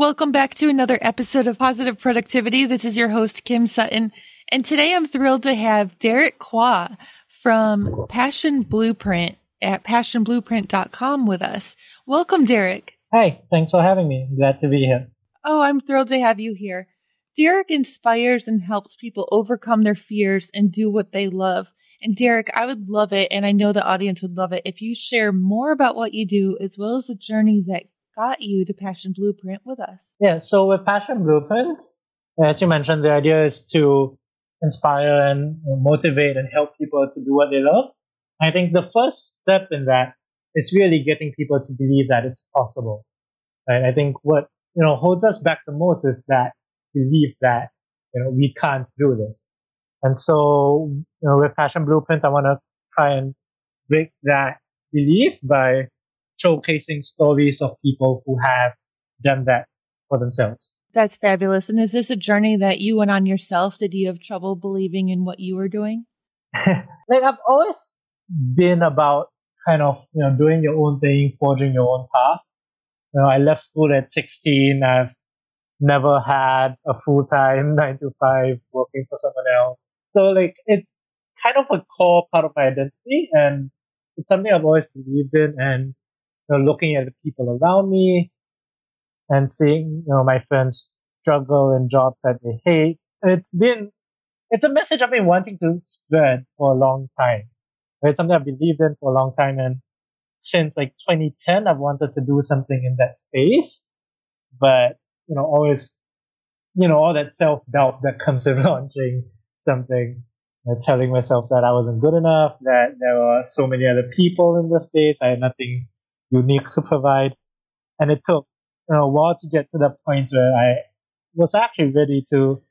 Welcome back to another episode of Positive Productivity. This is your host, Kim Sutton. And today I'm thrilled to have Derrick Kwa from Passion Blueprint at passionblueprint.com with us. Welcome, Derrick. Hi, thanks for having me. Glad to be here. Oh, I'm thrilled to have you here. Derrick inspires and helps people overcome their fears and do what they love. And Derrick, I would love it, and I know the audience would love it, if you share more about what you do as well as the journey that got you to Passion Blueprint with us. Yeah, so with Passion Blueprint, as you mentioned, the idea is to inspire and motivate and help people to do what they love. I think the first step in that is really getting people to believe that it's possible. Right? I think what you know holds us back the most is that belief that you know we can't do this. And so, you know, with Passion Blueprint, I want to try and break that belief by showcasing stories of people who have done that for themselves. That's fabulous. And is this a journey that you went on yourself? Did you have trouble believing in what you were doing? like I've always been about kind of, you know, doing your own thing, forging your own path. You know, I left school at 16. I've never had a full-time nine to five working for someone else. So like it's kind of a core part of my identity and it's something I've always believed in and you know, looking at the people around me and seeing, you know, my friends struggle in jobs that they hate. It's been, it's a message I've been wanting to spread for a long time. It's something I've believed in for a long time. And since like 2010, I've wanted to do something in that space, but, you know, always, you know, all that self-doubt that comes with launching something telling myself that I wasn't good enough, that there were so many other people in the space, I had nothing unique to provide. And it took you know, a while to get to the point where I was actually ready to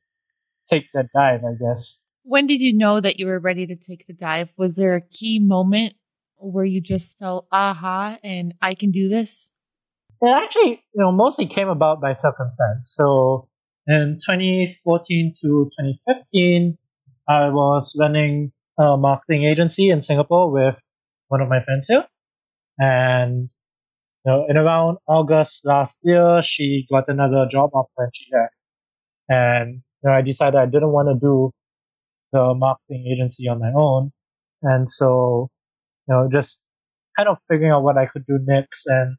take that dive, I guess. When did you know that you were ready to take the dive? Was there a key moment where you just felt, aha, and I can do this? It actually, you know, mostly came about by circumstance. So in 2014 to 2015, I was running a marketing agency in Singapore with one of my friends here. And you know, in around August last year, she got another job offer and she left. And you know, I decided I didn't want to do the marketing agency on my own. And so, you know, just kind of figuring out what I could do next. And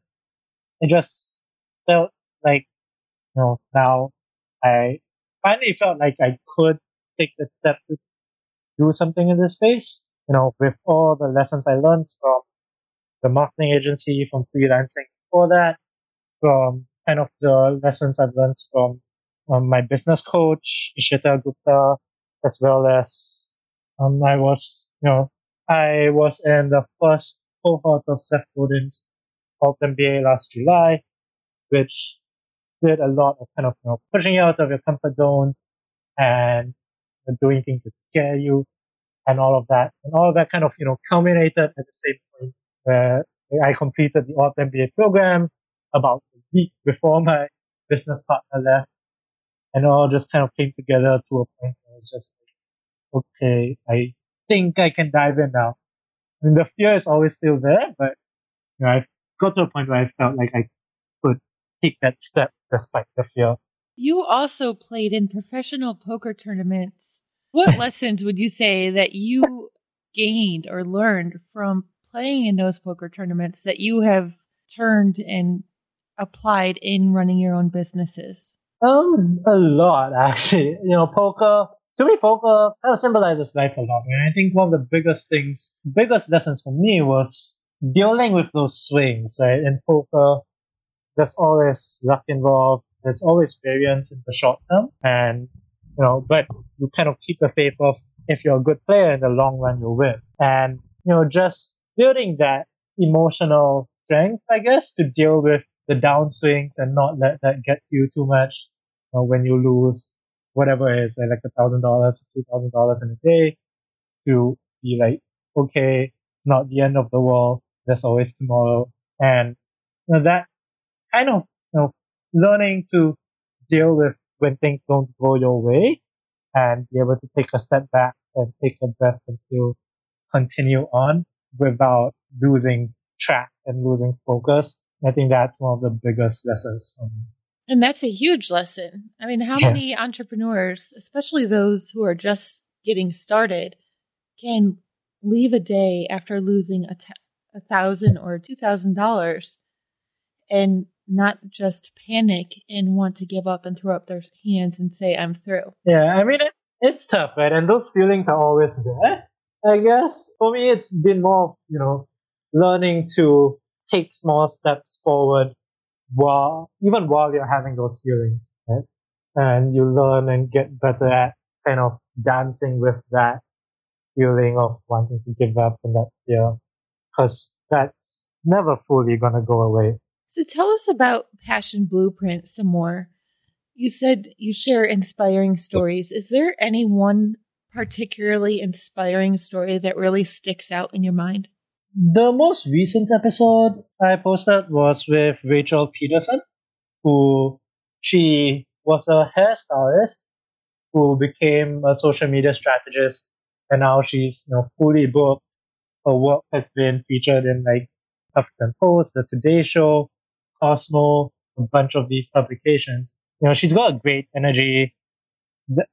it just felt like, you know, now I finally felt like I could take the step to do something in this space. You know, with all the lessons I learned from the marketing agency, from freelancing for that, from kind of the lessons I've learned from um, my business coach, Ishita Gupta, as well as um, I was, you know, I was in the first cohort of Seth Godin's Alt MBA last July, which did a lot of kind of you know, pushing out of your comfort zones and doing things that scare you and all of that. And all of that kind of, you know, culminated at the same point where I completed the Alt MBA program about a week before my business partner left. And it all just kind of came together to a point where I was just like, okay, I think I can dive in now. I mean, the fear is always still there, but you know, I've got to a point where I felt like I could take that step despite the fear. You also played in professional poker tournaments. What lessons would you say that you gained or learned from playing in those poker tournaments that you have turned and applied in running your own businesses? Um, a lot actually. You know, poker. To me, poker kind of symbolizes life a lot. And I think one of the biggest things, biggest lessons for me was dealing with those swings. Right in poker, there's always luck involved. There's always variance in the short term, and you know, but you kind of keep the faith of if you're a good player in the long run, you'll win. And you know, just building that emotional strength, I guess, to deal with the downswings and not let that get you too much. You know, when you lose whatever it is, like a thousand dollars, two thousand dollars in a day, to be like, okay, it's not the end of the world. There's always tomorrow. And you know, that kind of, you know, learning to deal with when things don't go your way and be able to take a step back and take a breath and still continue on without losing track and losing focus. I think that's one of the biggest lessons for me. And that's a huge lesson. I mean, how yeah. many entrepreneurs, especially those who are just getting started, can leave a day after losing a, t- a thousand or two thousand dollars and not just panic and want to give up and throw up their hands and say i'm through yeah i mean it, it's tough right and those feelings are always there i guess for me it's been more you know learning to take small steps forward while even while you're having those feelings right and you learn and get better at kind of dancing with that feeling of wanting to give up and that fear because that's never fully going to go away. So tell us about Passion Blueprint some more. You said you share inspiring stories. Is there any one particularly inspiring story that really sticks out in your mind? The most recent episode I posted was with Rachel Peterson, who she was a hairstylist who became a social media strategist and now she's you know fully booked. Her work has been featured in like Huffington Post, The Today Show, Cosmo, a bunch of these publications. You know, she's got a great energy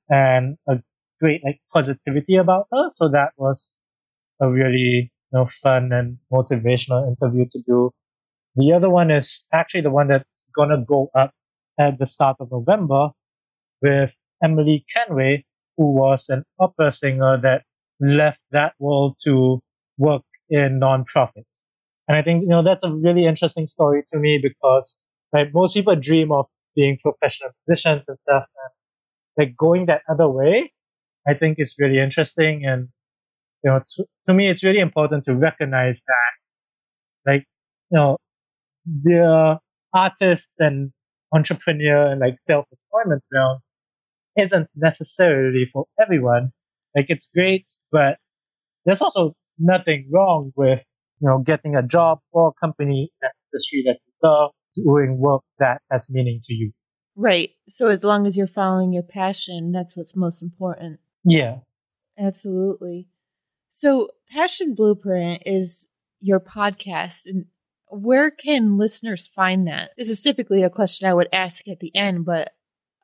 and a great like positivity about her. So that was a really you know fun and motivational interview to do. The other one is actually the one that's gonna go up at the start of November with Emily Kenway, who was an opera singer that left that world to work in nonprofits. And I think, you know, that's a really interesting story to me because like most people dream of being professional musicians and stuff. And like going that other way, I think is really interesting. And, you know, to, to me, it's really important to recognize that, like, you know, the artist and entrepreneur and like self-employment realm isn't necessarily for everyone. Like it's great, but there's also nothing wrong with, you know, getting a job or a company in the industry that you love, doing work that has meaning to you. Right. So as long as you're following your passion, that's what's most important. Yeah. Absolutely. So Passion Blueprint is your podcast and where can listeners find that? This is typically a question I would ask at the end, but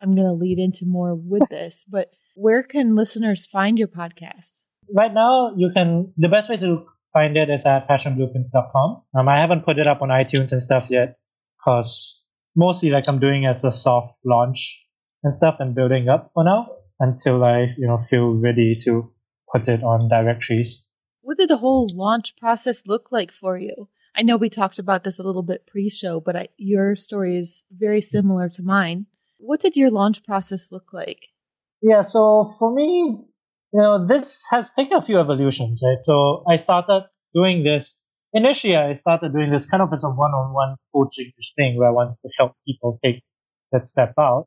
I'm going to lead into more with this. But where can listeners find your podcast? Right now, you can, the best way to find it is at passionblueprints.com. Um, I haven't put it up on iTunes and stuff yet because mostly like I'm doing as a soft launch and stuff and building up for now until I, you know, feel ready to put it on directories. What did the whole launch process look like for you? I know we talked about this a little bit pre-show, but I, your story is very similar to mine. What did your launch process look like? Yeah, so for me, you know, this has taken a few evolutions, right? So I started doing this. Initially, I started doing this kind of as a one-on-one coaching thing where I wanted to help people take that step out.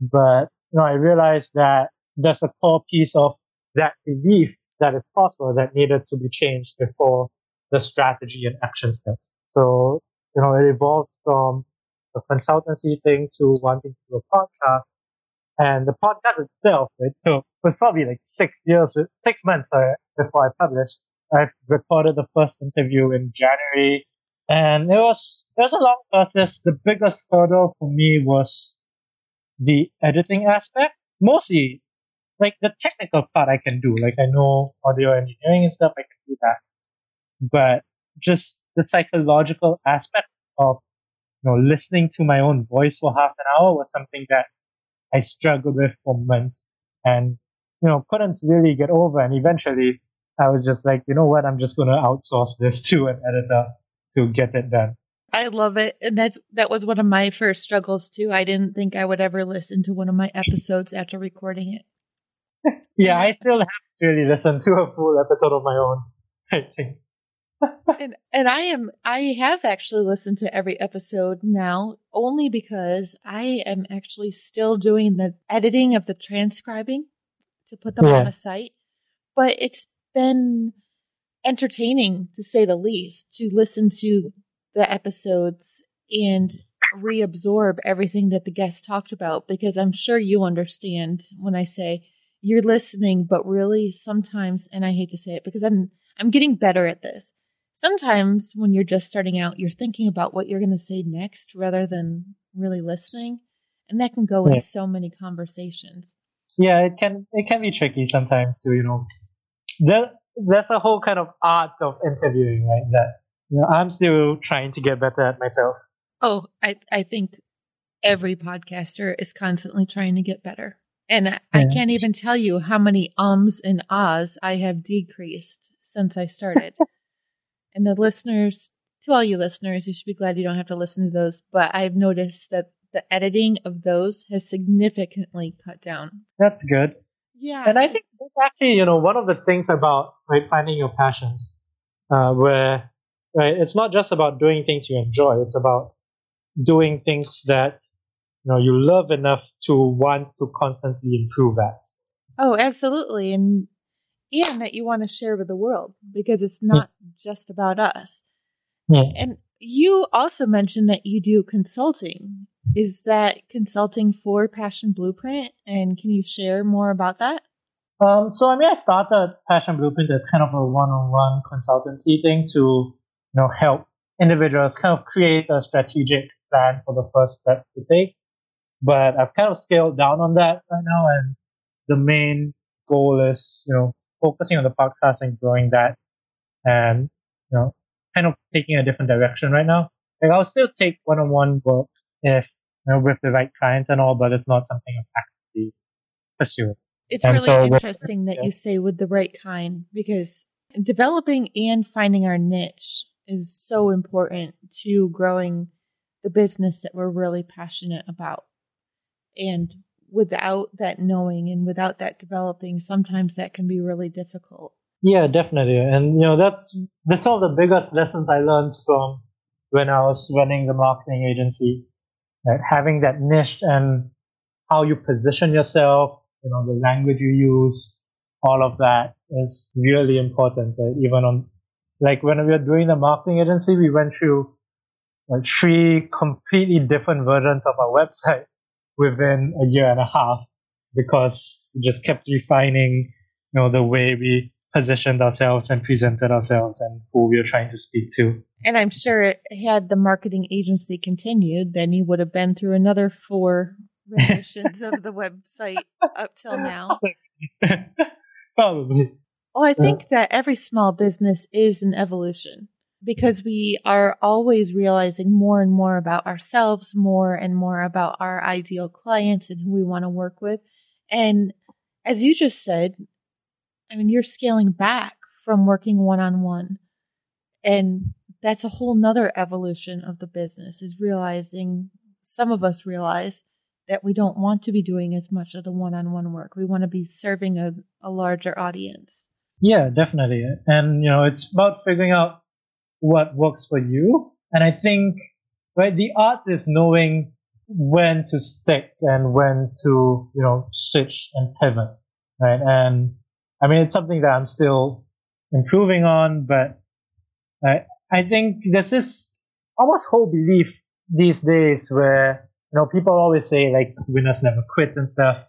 But, you know, I realized that there's a core piece of that belief that it's possible that needed to be changed before the strategy and action steps. So, you know, it evolved from a consultancy thing to wanting to do a podcast and the podcast itself, it took, was probably like six years, six months sorry, before I published. I recorded the first interview in January and it was, it was a long process. The biggest hurdle for me was the editing aspect. Mostly, like the technical part I can do. Like I know audio engineering and stuff, I can do that. But just the psychological aspect of, you know, listening to my own voice for half an hour was something that I struggled with for months and, you know, couldn't really get over. And eventually I was just like, you know what? I'm just going to outsource this to an editor to get it done. I love it. And that's, that was one of my first struggles too. I didn't think I would ever listen to one of my episodes after recording it. yeah, I still have to really listen to a full episode of my own, I think. and and I am I have actually listened to every episode now only because I am actually still doing the editing of the transcribing to put them Yeah. on a site. But it's been entertaining to say the least to listen to the episodes and reabsorb everything that the guests talked about because I'm sure you understand when I say you're listening but really sometimes and I hate to say it because I'm I'm getting better at this. Sometimes when you're just starting out you're thinking about what you're going to say next rather than really listening and that can go Yeah. in so many conversations. yeah, it can it can be tricky sometimes to you know. There, there's a whole kind of art of interviewing, right? That you know, I'm still trying to get better at myself. Oh, I I think every podcaster is constantly trying to get better. And I, I can't even tell you how many ums and ahs I have decreased since I started. and the listeners, to all you listeners, you should be glad you don't have to listen to those. But I've noticed that the editing of those has significantly cut down. That's good. Yeah. And I think that's actually, you know, one of the things about right finding your passions, uh, where right, it's not just about doing things you enjoy. It's about doing things that you know you love enough to want to constantly improve at. Oh, absolutely. And and that you want to share with the world because it's not just about us. Yeah. And you also mentioned that you do consulting. Is that consulting for Passion Blueprint? And can you share more about that? Um, so I mean, I started Passion Blueprint as kind of a one-on-one consultancy thing to you know help individuals kind of create a strategic plan for the first step to take. But I've kind of scaled down on that right now, and the main goal is you know focusing on the podcast and growing that, and you know kind of taking a different direction right now. Like I'll still take one-on-one work if you know with the right clients and all, but it's not something I'm actively pursuing. It's And really so interesting that yeah. you say with the right kind because developing and finding our niche is so important to growing the business that we're really passionate about. And without that knowing and without that developing, sometimes that can be really difficult. Yeah, definitely. And you know, that's that's all the biggest lessons I learned from when I was running the marketing agency. Right? Having that niche and how you position yourself, you know, the language you use, all of that is really important. Right? Even on like when we were doing the marketing agency, we went through like three completely different versions of our website within a year and a half because we just kept refining, you know, the way we positioned ourselves and presented ourselves and who we were trying to speak to. And I'm sure it, had the marketing agency continued, then you would have been through another four renditions of the website up till now. Probably. Well, I think that every small business is an evolution because we are always realizing more and more about ourselves, more and more about our ideal clients and who we want to work with. And as you just said, I mean, you're scaling back from working one on one. And that's a whole nother evolution of the business is realizing some of us realize that we don't want to be doing as much of the one on one work. We want to be serving a, a larger audience. Yeah, definitely. And you know, it's about figuring out what works for you. And I think right, the art is knowing when to stick and when to, you know, switch and pivot. Right. And I mean it's something that I'm still improving on, but I I think there's this almost whole belief these days where, you know, people always say like winners never quit and stuff.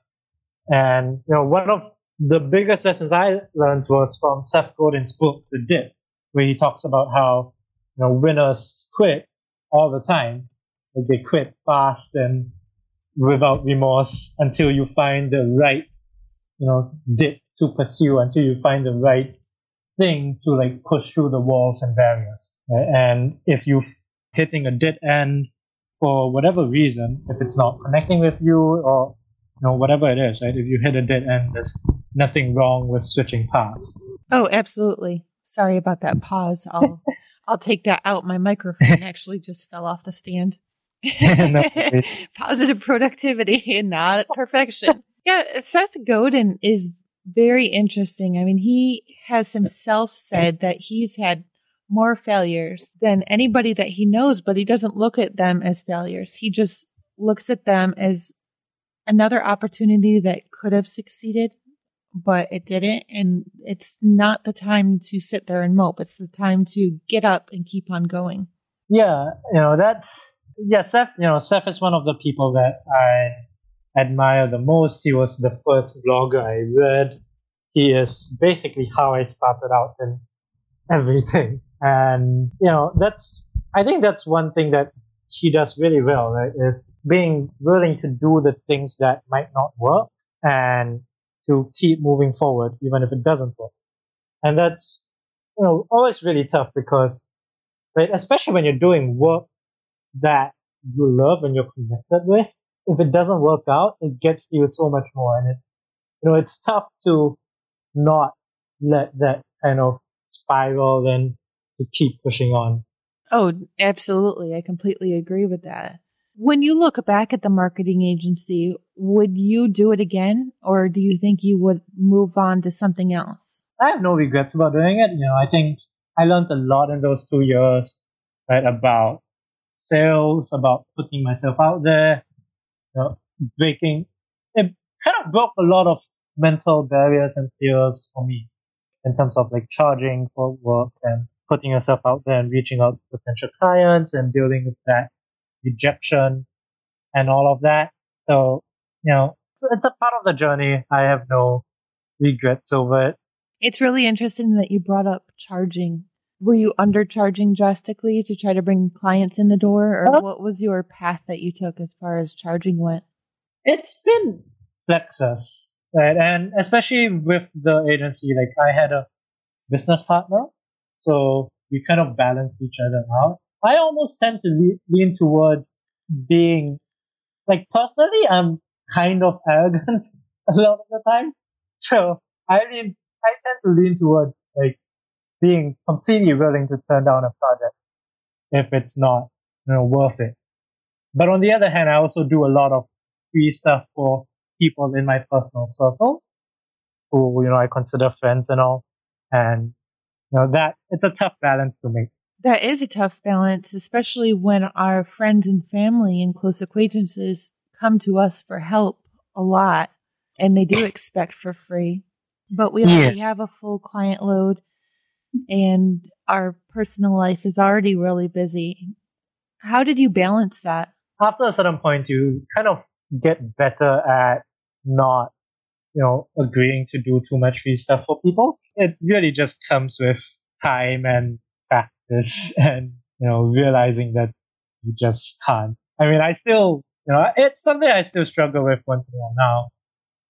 And, you know, one of the biggest lessons I learned was from Seth Godin's book, The Dip, where he talks about how, you know, winners quit all the time. Like they quit fast and without remorse until you find the right, you know, dip to pursue, until you find the right thing to like push through the walls and barriers. right? And if you're hitting a dead end for whatever reason, if it's not connecting with you or you know whatever it is, right? If you hit a dead end, there's nothing wrong with switching paths. Oh, absolutely. Sorry about that pause. I'll I'll take that out. My microphone actually just fell off the stand. Positive productivity and not perfection. Yeah, Seth Godin is very interesting. I mean, he has himself said that he's had more failures than anybody that he knows, but he doesn't look at them as failures. He just looks at them as another opportunity that could have succeeded, but it didn't. And it's not the time to sit there and mope. It's the time to get up and keep on going. Yeah, you know, that's, yeah, Seth, you know, Seth is one of the people that I admire the most. He was the first blogger I read. He is basically how I started out in everything. And, you know, that's, I think that's one thing that she does really well, right? Is being willing to do the things that might not work and to keep moving forward, even if it doesn't work. And that's, you know, always really tough because, right, especially when you're doing work that you love and you're connected with, if it doesn't work out, it gets you so much more. And it's, you know, it's tough to not let that kind of spiral and to keep pushing on. Oh, absolutely. I completely agree with that. When you look back at the marketing agency, would you do it again or do you think you would move on to something else? I have no regrets about doing it. You know, I think I learned a lot in those two years, right, about sales, about putting myself out there, you know, breaking, it kind of broke a lot of mental barriers and fears for me in terms of like charging for work and putting yourself out there and reaching out to potential clients and dealing with that rejection and all of that. So, you know, it's a part of the journey. I have no regrets over it. It's really interesting that you brought up charging. Were you undercharging drastically to try to bring clients in the door, or uh, what was your path that you took as far as charging went? It's been Lexus, right? And especially with the agency, like I had a business partner so we kind of balance each other out. I almost tend to lean, towards being, like personally, I'm kind of arrogant a lot of the time. So I mean, I tend to lean towards like being completely willing to turn down a project if it's not, you know, worth it. But on the other hand, I also do a lot of free stuff for people in my personal circles who, you know, I consider friends and all. And you know, that it's a tough balance to make. That is a tough balance, especially when our friends and family and close acquaintances come to us for help a lot and they do expect for free. But we already yeah. have a full client load and our personal life is already really busy. How did you balance that? After a certain point, you kind of get better at not you know, agreeing to do too much free stuff for people. It really just comes with time and practice and, you know, realizing that you just can't. I mean, I still, you know, it's something I still struggle with once in a while now,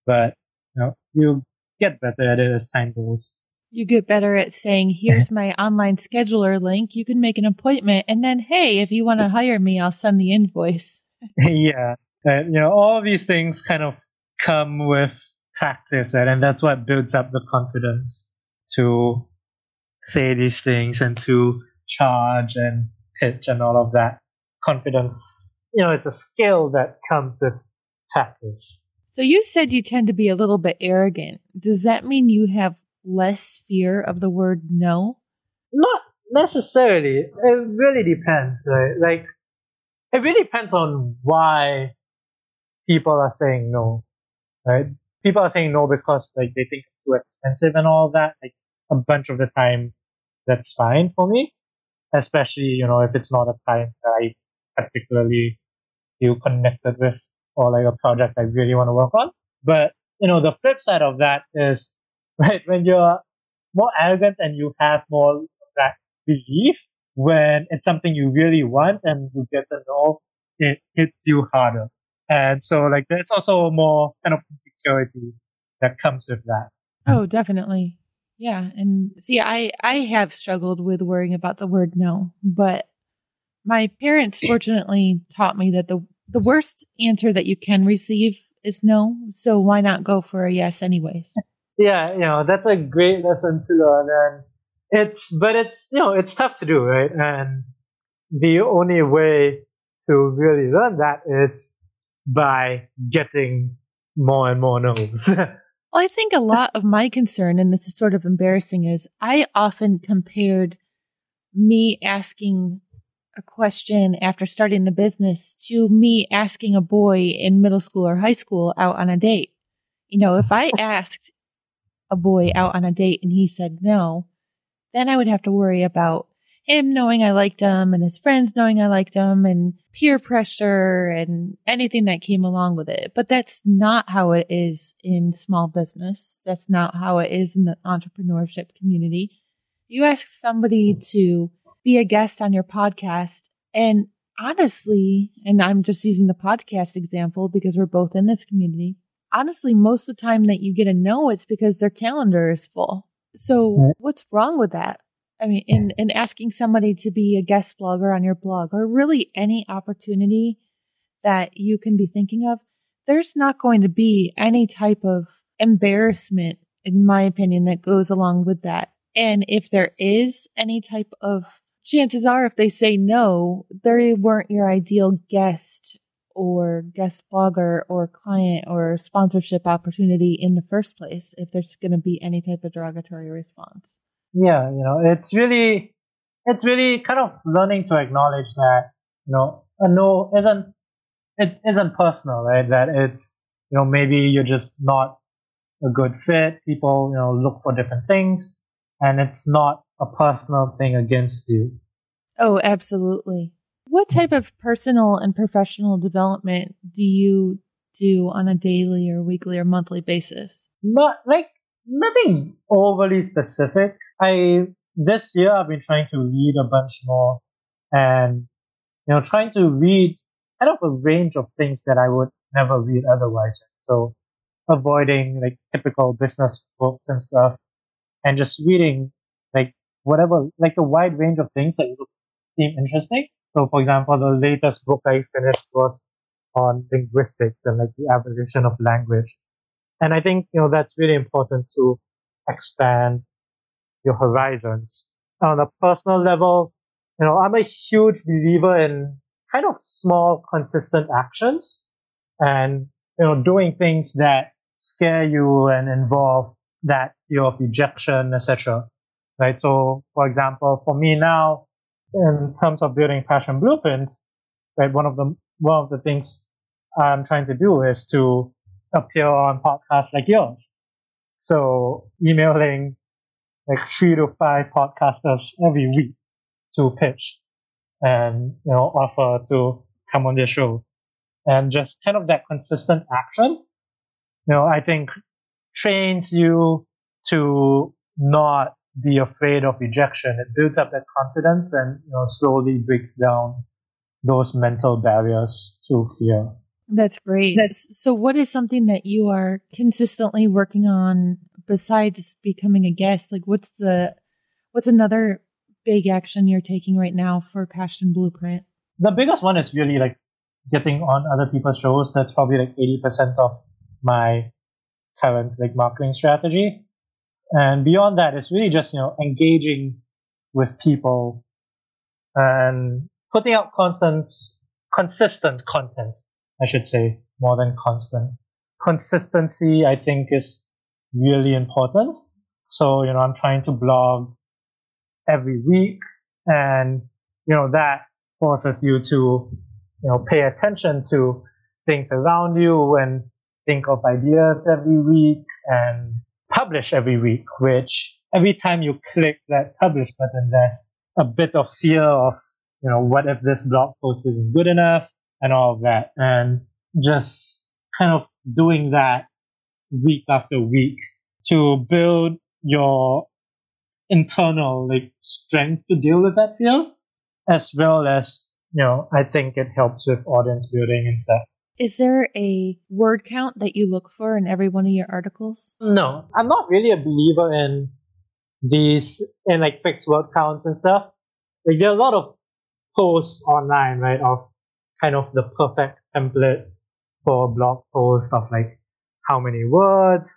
but, you know, you get better at it as time goes. You get better at saying, here's my online scheduler link. You can make an appointment. And then, hey, if you want to hire me, I'll send the invoice. yeah. And, you know, all these things kind of come with practice it and that's what builds up the confidence to say these things and to charge and pitch and all of that confidence. You know it's a skill that comes with practice so you said you tend to be a little bit arrogant. Does that mean you have less fear of the word no? Not necessarily. It really depends right? Like it really depends on why people are saying no right? People are saying no because like they think it's too expensive and all that. Like a bunch of the time, that's fine for me. Especially you know if it's not a client that I particularly feel connected with or like a project I really want to work on. But you know the flip side of that is right when you're more arrogant and you have more of that belief when it's something you really want and you get the no, it hits you harder. And so like there's also more kind of insecurity that comes with that. Oh, definitely. Yeah. And see, I, I have struggled with worrying about the word no, but my parents fortunately taught me that the, the worst answer that you can receive is no. So why not go for a yes anyways? Yeah. You know, that's a great lesson to learn. And it's, but it's, you know, it's tough to do, right? And the only way to really learn that is by getting more and more no's. well, I think a lot of my concern, and this is sort of embarrassing, is I often compared me asking a question after starting the business to me asking a boy in middle school or high school out on a date. You know, if I asked a boy out on a date and he said no, then I would have to worry about him knowing I liked him and his friends knowing I liked him and peer pressure and anything that came along with it. But that's not how it is in small business. That's not how it is in the entrepreneurship community. You ask somebody to be a guest on your podcast and honestly, and I'm just using the podcast example because we're both in this community. Honestly, most of the time that you get a no, it's because their calendar is full. So what's wrong with that? I mean, in, in asking somebody to be a guest blogger on your blog or really any opportunity that you can be thinking of, there's not going to be any type of embarrassment, in my opinion, that goes along with that. And if there is any type of chances are, if they say no, they weren't your ideal guest or guest blogger or client or sponsorship opportunity in the first place, if there's going to be any type of derogatory response yeah, you know, it's really, it's really kind of learning to acknowledge that, you know, a no isn't, it isn't personal, right? That it's, you know, maybe you're just not a good fit. People, you know, look for different things and it's not a personal thing against you. Oh, absolutely. What type of personal and professional development do you do on a daily or weekly or monthly basis? Not like nothing overly specific. I this year I've been trying to read a bunch more and you know trying to read kind of a range of things that I would never read otherwise. So avoiding like typical business books and stuff and just reading like whatever like a wide range of things that would seem interesting. So for example, the latest book I finished was on linguistics and like the evolution of language. And I think, you know, that's really important to expand your horizons. On a personal level, you know, I'm a huge believer in kind of small, consistent actions and, you know, doing things that scare you and involve that fear of rejection, etc. Right. So, for example, for me now, in terms of building passion blueprints, right, one of the one of the things I'm trying to do is to appear on podcasts like yours. So emailing like three to five podcasters every week to pitch and, you know, offer to come on their show. And just kind of that consistent action, you know, I think trains you to not be afraid of rejection. It builds up that confidence and, you know, slowly breaks down those mental barriers to fear. That's great. That's, so, what is something that you are consistently working on besides becoming a guest? Like, what's the what's another big action you're taking right now for Passion Blueprint? The biggest one is really like getting on other people's shows. That's probably like eighty percent of my current like marketing strategy. And beyond that, it's really just you know engaging with people and putting out constant, consistent content I should say, more than constant. Consistency, I think, is really important. So, you know, I'm trying to blog every week and, you know, that forces you to, you know, pay attention to things around you and think of ideas every week and publish every week, which every time you click that publish button, there's a bit of fear of, you know, what if this blog post isn't good enough? and all of that. And just kind of doing that week after week to build your internal like strength to deal with that fear as well as you know i think it helps with audience building and stuff. Is there a word count that you look for in every one of your articles? No. I'm not really a believer in these in like fixed word counts and stuff. Like there are a lot of posts online right of kind of the perfect template for a blog post of like how many words,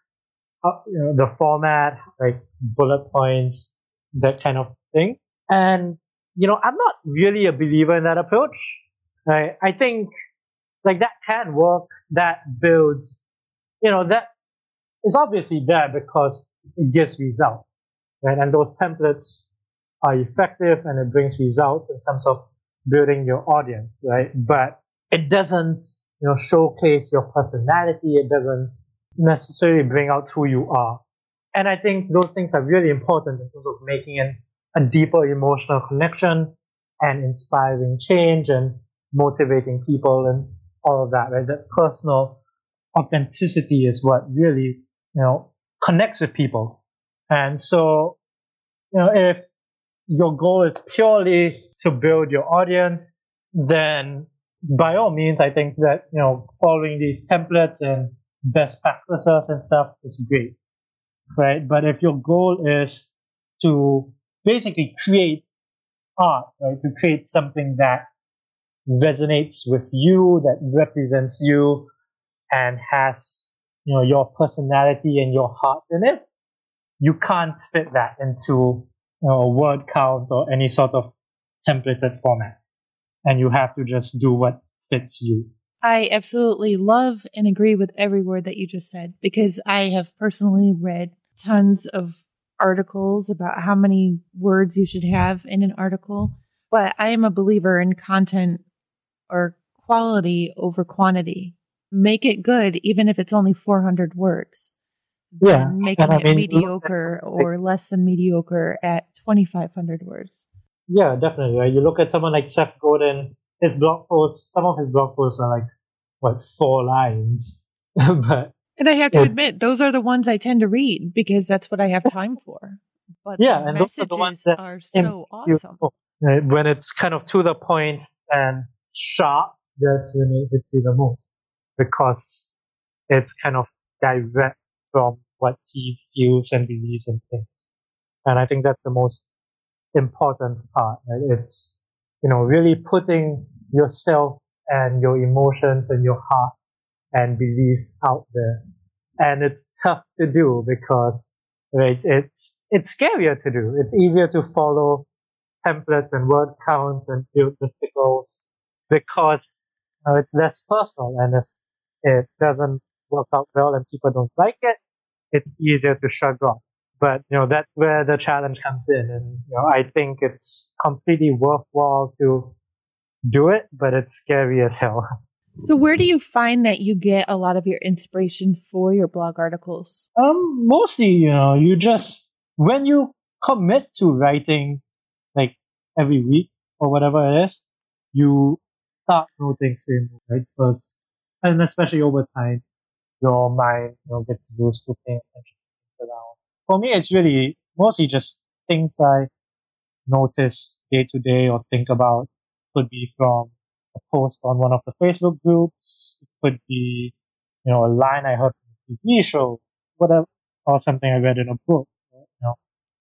how, you know, the format, like bullet points, that kind of thing. And, you know, I'm not really a believer in that approach. Right? I think like that can work, that builds, you know, that is obviously there because it gives results, right? And those templates are effective and it brings results in terms of building your audience, right? But it doesn't, you know, showcase your personality. It doesn't necessarily bring out who you are. And I think those things are really important in terms of making an, a deeper emotional connection and inspiring change and motivating people and all of that, right? That personal authenticity is what really, you know, connects with people. And so, you know, if your goal is purely to build your audience, then by all means, I think that, you know, following these templates and best practices and stuff is great, right? But if your goal is to basically create art, right? To create something that resonates with you, that represents you and has, you know, your personality and your heart in it, you can't fit that into you know, a word count or any sort of templated format. And you have to just do what fits you. I absolutely love and agree with every word that you just said because I have personally read tons of articles about how many words you should have in an article. But I am a believer in content or quality over quantity. Make it good, even if it's only 400 words. Yeah. Making it mean, mediocre or less than mediocre at 2,500 words. Yeah, definitely. Right? You look at someone like Seth Godin, his blog posts, some of his blog posts are like, what, four lines. but and I have to admit, those are the ones I tend to read because that's what I have time for. But yeah, and messages those are the ones that are so awesome. When it's kind of to the point and sharp, that's when it hits you the most because it's kind of direct from what he feels and believes and thinks. And I think that's the most important part. It's, you know, really putting yourself and your emotions and your heart and beliefs out there. And it's tough to do because right, it's it's scarier to do. It's easier to follow templates and word counts and listicles because it's less personal. And if it doesn't work out well and people don't like it, it's easier to shrug off. But you know that's where the challenge comes in, and you know I think it's completely worthwhile to do it, but it's scary as hell. So, where do you find that you get a lot of your inspiration for your blog articles? Um, mostly, you know, you just when you commit to writing like every week or whatever it is, you start noticing, right? Because, and especially over time, your mind, you know, gets used to paying attention to around. For me, it's really mostly just things I notice day to day or think about. Could be from a post on one of the Facebook groups. It could be, you know, a line I heard from a TV show, whatever, or something I read in a book. You know,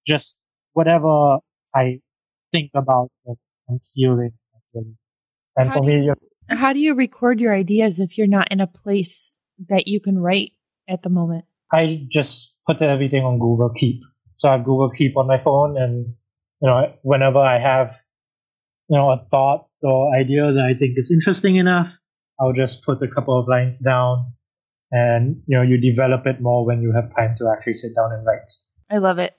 just whatever I think about and feeling. And how for me, you, how do you record your ideas if you're not in a place that you can write at the moment? I just put everything on Google Keep. So I have Google Keep on my phone, and you know, whenever I have you know a thought or idea that I think is interesting enough, I'll just put a couple of lines down and you know you develop it more when you have time to actually sit down and write. I love it.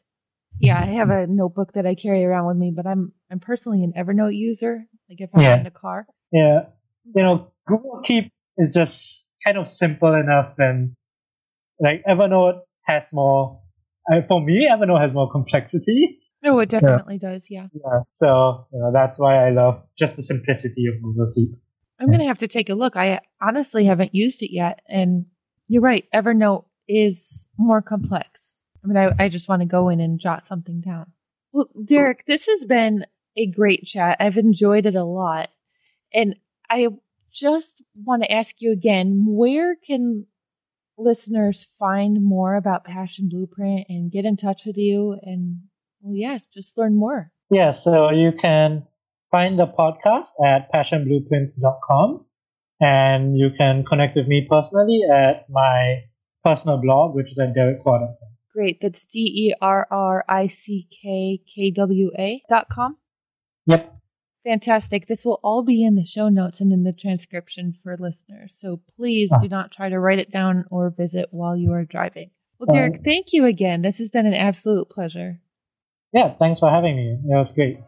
Yeah, I have a notebook that I carry around with me, but I'm I'm personally an Evernote user. Like if I'm Yeah. in a car. Yeah, you know, Google Keep is just kind of simple enough, and like Evernote has more. Uh, for me, Evernote has more complexity. No, it definitely does. Yeah. Yeah, so you know that's why I love just the simplicity of Google Keep. I'm going to have to take a look. I honestly haven't used it yet. And you're right. Evernote is more complex. I mean, I, I just want to go in and jot something down. Well, Derrick, this has been a great chat. I've enjoyed it a lot. And I just want to ask you again where can listeners find more about Passion Blueprint and get in touch with you? And, well, yeah, just learn more. Yeah, so you can find the podcast at passionblueprint.com and you can connect with me personally at my personal blog, which is at derrickkwa.com. Great. That's D E R R I C K K W A dot com. Yep. Fantastic. This will all be in the show notes and in the transcription for listeners. So please Ah. do not try to write it down or visit while you are driving. Well, Derrick, thank you again. This has been an absolute pleasure. Yeah, thanks for having me. It was great.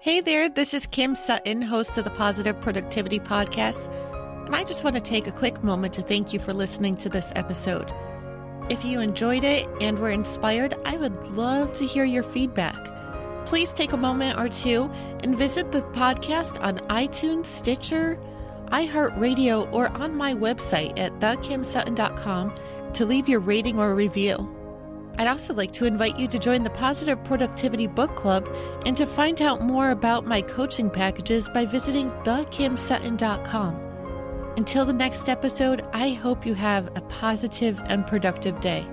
Hey there, this is Kim Sutton, host of the Positive Productivity Podcast, and I just want to take a quick moment to thank you for listening to this episode. If you enjoyed it and were inspired, I would love to hear your feedback. Please take a moment or two and visit the podcast on iTunes, Stitcher, iHeartRadio, or on my website at thekimsutton.com to leave your rating or review. I'd also like to invite you to join the Positive Productivity Book Club and to find out more about my coaching packages by visiting thekimsutton.com. Until the next episode, I hope you have a positive and productive day.